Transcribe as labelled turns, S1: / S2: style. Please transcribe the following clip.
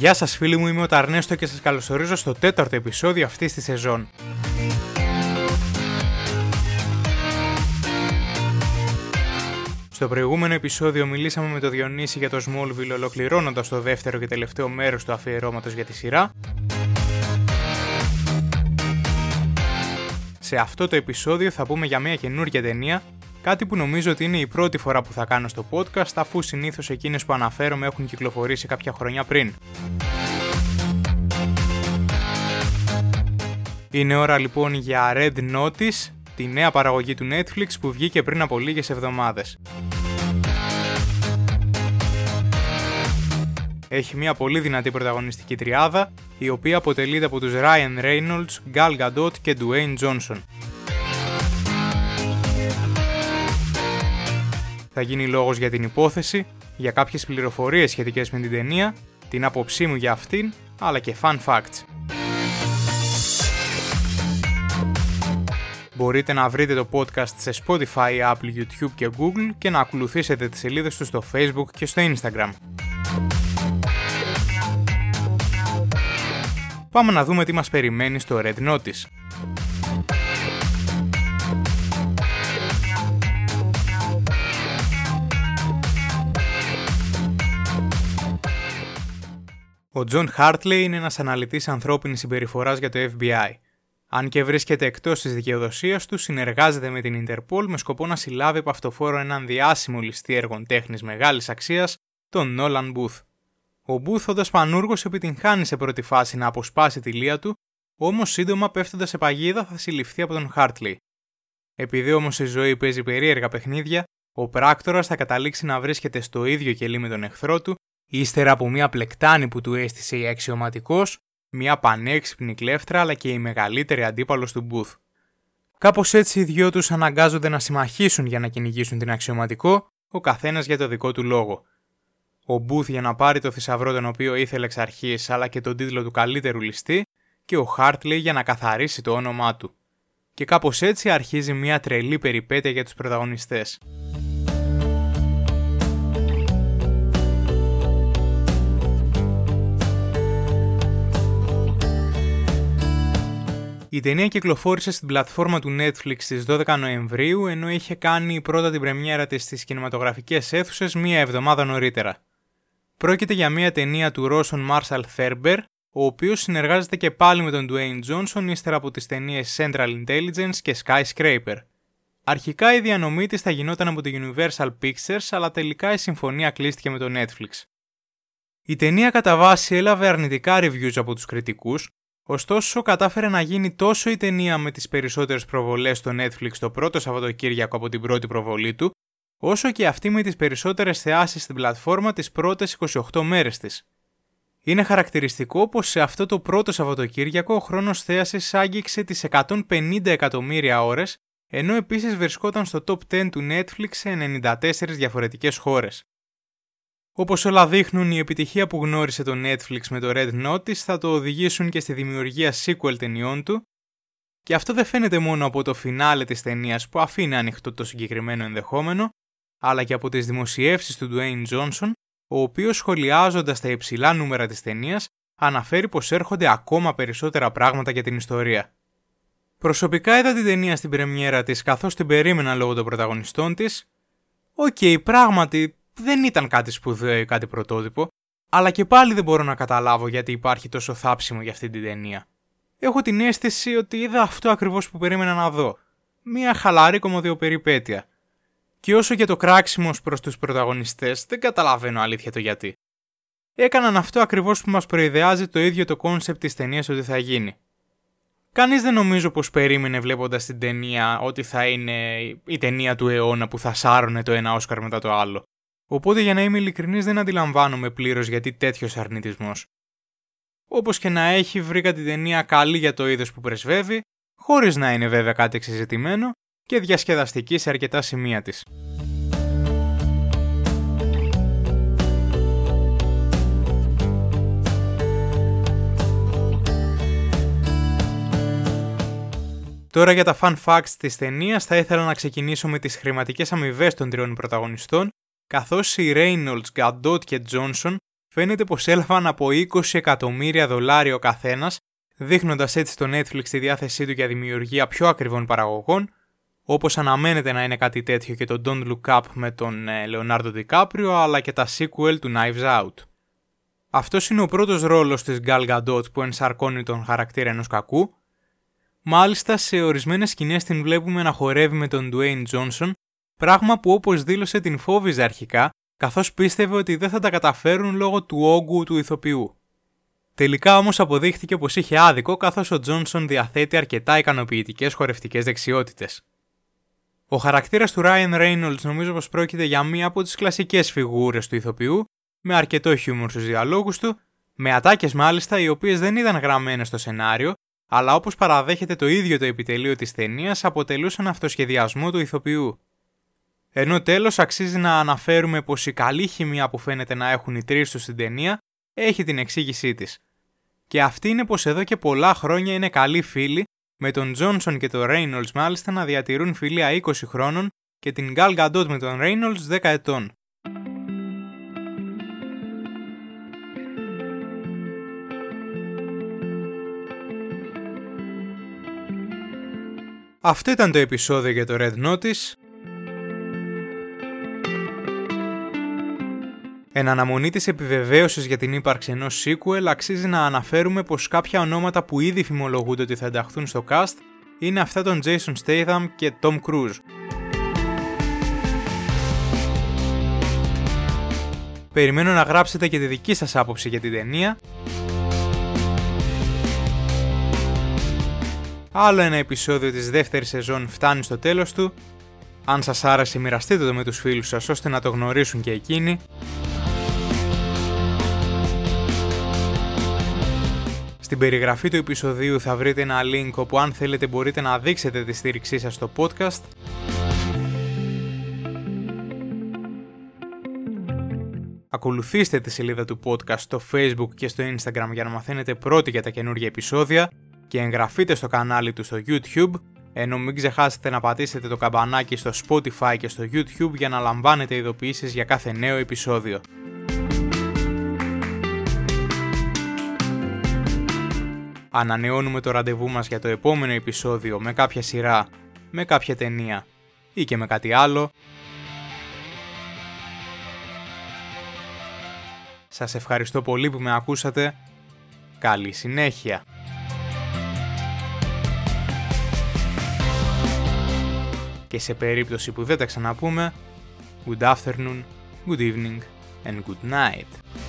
S1: Γεια σας φίλοι μου, είμαι ο Ταρνέστο και σας καλωσορίζω στο τέταρτο επεισόδιο αυτής της σεζόν. Στο προηγούμενο επεισόδιο μιλήσαμε με το Διονύση για το Smallville ολοκληρώνοντας το δεύτερο και τελευταίο μέρος του αφιερώματος για τη σειρά. Σε αυτό το επεισόδιο θα πούμε για μια καινούργια ταινία, κάτι που νομίζω ότι είναι η πρώτη φορά που θα κάνω στο podcast αφού συνήθως εκείνες που αναφέρομαι έχουν κυκλοφορήσει κάποια χρονιά πριν. Είναι ώρα λοιπόν για Red Notice, τη νέα παραγωγή του Netflix που βγήκε πριν από λίγες εβδομάδες. Έχει μια πολύ δυνατή πρωταγωνιστική τριάδα, η οποία αποτελείται από τους Ryan Reynolds, Gal Gadot και Dwayne Johnson. Θα γίνει λόγος για την υπόθεση, για κάποιες πληροφορίες σχετικές με την ταινία, την άποψή μου για αυτήν, αλλά και fun facts. Μπορείτε να βρείτε το podcast σε Spotify, Apple, YouTube και Google και να ακολουθήσετε τις σελίδες του στο Facebook και στο Instagram. Πάμε να δούμε τι μας περιμένει στο Red Notice. Ο Τζον Χάρτλεϊ είναι ένας αναλυτής ανθρώπινης συμπεριφοράς για το FBI. Αν και βρίσκεται εκτός της δικαιοδοσίας του, συνεργάζεται με την Interpol με σκοπό να συλλάβει επ' αυτοφώρω έναν διάσημο ληστή έργων τέχνης μεγάλης αξίας, τον Νόλαν Booth. Ο Booth όντας πανούργος επιτυγχάνει σε πρώτη φάση να αποσπάσει τη λεία του, όμως σύντομα πέφτοντας σε παγίδα θα συλληφθεί από τον Χάρτλεϊ. Επειδή όμως η ζωή παίζει περίεργα παιχνίδια, ο πράκτορας θα καταλήξει να βρίσκεται στο ίδιο κελί με τον εχθρό του, ύστερα από μια πλεκτάνη που του έστησε η αξιωματικός, μια πανέξυπνη κλέφτρα αλλά και η μεγαλύτερη αντίπαλος του Booth. Κάπως έτσι οι δυο τους αναγκάζονται να συμμαχίσουν για να κυνηγήσουν την αξιωματικό, ο καθένας για το δικό του λόγο ο Μπούθ για να πάρει το θησαυρό τον οποίο ήθελε εξ αρχής αλλά και τον τίτλο του καλύτερου ληστή και ο Χάρτλι για να καθαρίσει το όνομά του. Και κάπως έτσι αρχίζει μια τρελή περιπέτεια για τους πρωταγωνιστές. Η ταινία κυκλοφόρησε στην πλατφόρμα του Netflix στις 12 Νοεμβρίου ενώ είχε κάνει πρώτα την πρεμιέρα της στις κινηματογραφικές αίθουσες μία εβδομάδα νωρίτερα. Πρόκειται για μια ταινία του Ρόσον Μάρσαλ Θέρμπερ, ο οποίος συνεργάζεται και πάλι με τον Dwayne Johnson ύστερα από τις ταινίες Central Intelligence και Skyscraper. Αρχικά η διανομή της θα γινόταν από το Universal Pictures, αλλά τελικά η συμφωνία κλείστηκε με το Netflix. Η ταινία κατά βάση έλαβε αρνητικά reviews από τους κριτικούς, ωστόσο κατάφερε να γίνει τόσο η ταινία με τις περισσότερες προβολές στο Netflix το πρώτο Σαββατοκύριακο από την πρώτη προβολή του, όσο και αυτή με τις περισσότερες θεάσεις στην πλατφόρμα τις πρώτες 28 μέρες της. Είναι χαρακτηριστικό πως σε αυτό το πρώτο Σαββατοκύριακο ο χρόνος θέασης άγγιξε τις 150 εκατομμύρια ώρες, ενώ επίσης βρισκόταν στο top 10 του Netflix σε 94 διαφορετικές χώρες. Όπως όλα δείχνουν, η επιτυχία που γνώρισε το Netflix με το Red Notice θα το οδηγήσουν και στη δημιουργία sequel ταινιών του, και αυτό δεν φαίνεται μόνο από το φινάλε της ταινίας που αφήνει ανοιχτό το συγκεκριμένο ενδεχόμενο, αλλά και από τις δημοσιεύσεις του Dwayne Johnson, ο οποίος σχολιάζοντας τα υψηλά νούμερα της ταινίας αναφέρει πως έρχονται ακόμα περισσότερα πράγματα για την ιστορία. Προσωπικά είδα την ταινία στην πρεμιέρα της καθώς την περίμενα λόγω των πρωταγωνιστών της. OK, okay, πράγματι δεν ήταν κάτι σπουδαίο ή κάτι πρωτότυπο, αλλά και πάλι δεν μπορώ να καταλάβω γιατί υπάρχει τόσο θάψιμο για αυτή την ταινία. Έχω την αίσθηση ότι είδα αυτό ακριβώς που περίμενα να δω. Μια χαλαρή κωμωδιοπεριπέτεια. Και όσο για το κράξιμος προς τους πρωταγωνιστές, δεν καταλαβαίνω αλήθεια το γιατί. Έκαναν αυτό ακριβώς που μας προϊδεάζει το ίδιο το concept της ταινίας ότι θα γίνει. Κανείς δεν νομίζω πως περίμενε βλέποντας την ταινία ότι θα είναι η ταινία του αιώνα που θα σάρωνε το ένα Όσκαρ μετά το άλλο. Οπότε για να είμαι ειλικρινής δεν αντιλαμβάνομαι πλήρως γιατί τέτοιος αρνητισμός. Όπως και να έχει, βρήκα την ταινία καλή για το είδος που πρεσβεύει, χωρίς να είναι βέβαια κάτι εξεζητημένο και διασκεδαστική σε αρκετά σημεία της. Τώρα για τα fun facts της ταινίας θα ήθελα να ξεκινήσω με τις χρηματικές αμοιβές των τριών πρωταγωνιστών, καθώς οι Reynolds, Gadot και Johnson φαίνεται πως έλαβαν από 20 εκατομμύρια δολάρια ο καθένας, δείχνοντας έτσι στο Netflix τη διάθεσή του για δημιουργία πιο ακριβών παραγωγών, όπως αναμένεται να είναι κάτι τέτοιο και το Don't Look Up με τον Leonardo DiCaprio, αλλά και τα sequel του Knives Out. Αυτός είναι ο πρώτος ρόλος της Gal Gadot που ενσαρκώνει τον χαρακτήρα ενός κακού, Μάλιστα σε ορισμένες σκηνές την βλέπουμε να χορεύει με τον Dwayne Johnson, πράγμα που όπως δήλωσε την φόβιζε αρχικά, καθώς πίστευε ότι δεν θα τα καταφέρουν λόγω του όγκου του ηθοποιού. Τελικά όμως αποδείχθηκε πως είχε άδικο καθώς ο Τζόνσον διαθέτει αρκετά ικανοποιητικές χορευτικές δεξιότητες. Ο χαρακτήρας του Ryan Reynolds νομίζω πως πρόκειται για μία από τις κλασικές φιγούρες του ηθοποιού, με αρκετό χιούμορ στους διαλόγους του, με ατάκες μάλιστα οι οποίες δεν ήταν γραμμένες στο σενάριο αλλά όπως παραδέχεται το ίδιο το επιτελείο της ταινίας αποτελούσαν αυτοσχεδιασμό του ηθοποιού. Ενώ τέλος αξίζει να αναφέρουμε πως η καλή χημεία που φαίνεται να έχουν οι τρεις τους στην ταινία έχει την εξήγησή της. Και αυτή είναι πως εδώ και πολλά χρόνια είναι καλοί φίλοι, με τον Τζόνσον και τον Reynolds μάλιστα να διατηρούν φιλία 20 χρόνων και την Gal Gadot με τον Reynolds 10 ετών. Αυτό ήταν το επεισόδιο για το Red Notice. Εν αναμονή της επιβεβαίωσης για την ύπαρξη ενός sequel αξίζει να αναφέρουμε πως κάποια ονόματα που ήδη φημολογούνται ότι θα ενταχθούν στο cast είναι αυτά των Jason Statham και Tom Cruise. Περιμένω να γράψετε και τη δική σας άποψη για την ταινία Άλλο ένα επεισόδιο της δεύτερης σεζόν φτάνει στο τέλος του. Αν σας άρεσε μοιραστείτε το με τους φίλους σας ώστε να το γνωρίσουν και εκείνοι. Στην περιγραφή του επεισοδίου θα βρείτε ένα link όπου αν θέλετε μπορείτε να δείξετε τη στήριξή σας στο podcast. Ακολουθήστε τη σελίδα του podcast στο facebook και στο instagram για να μαθαίνετε πρώτοι για τα καινούργια επεισόδια και εγγραφείτε στο κανάλι του στο YouTube, ενώ μην ξεχάσετε να πατήσετε το καμπανάκι στο Spotify και στο YouTube για να λαμβάνετε ειδοποιήσεις για κάθε νέο επεισόδιο. Ανανεώνουμε το ραντεβού μας για το επόμενο επεισόδιο με κάποια σειρά, με κάποια ταινία ή και με κάτι άλλο. Σας ευχαριστώ πολύ που με ακούσατε. Καλή συνέχεια! και σε περίπτωση που δεν τα ξαναπούμε, good afternoon, good evening and good night.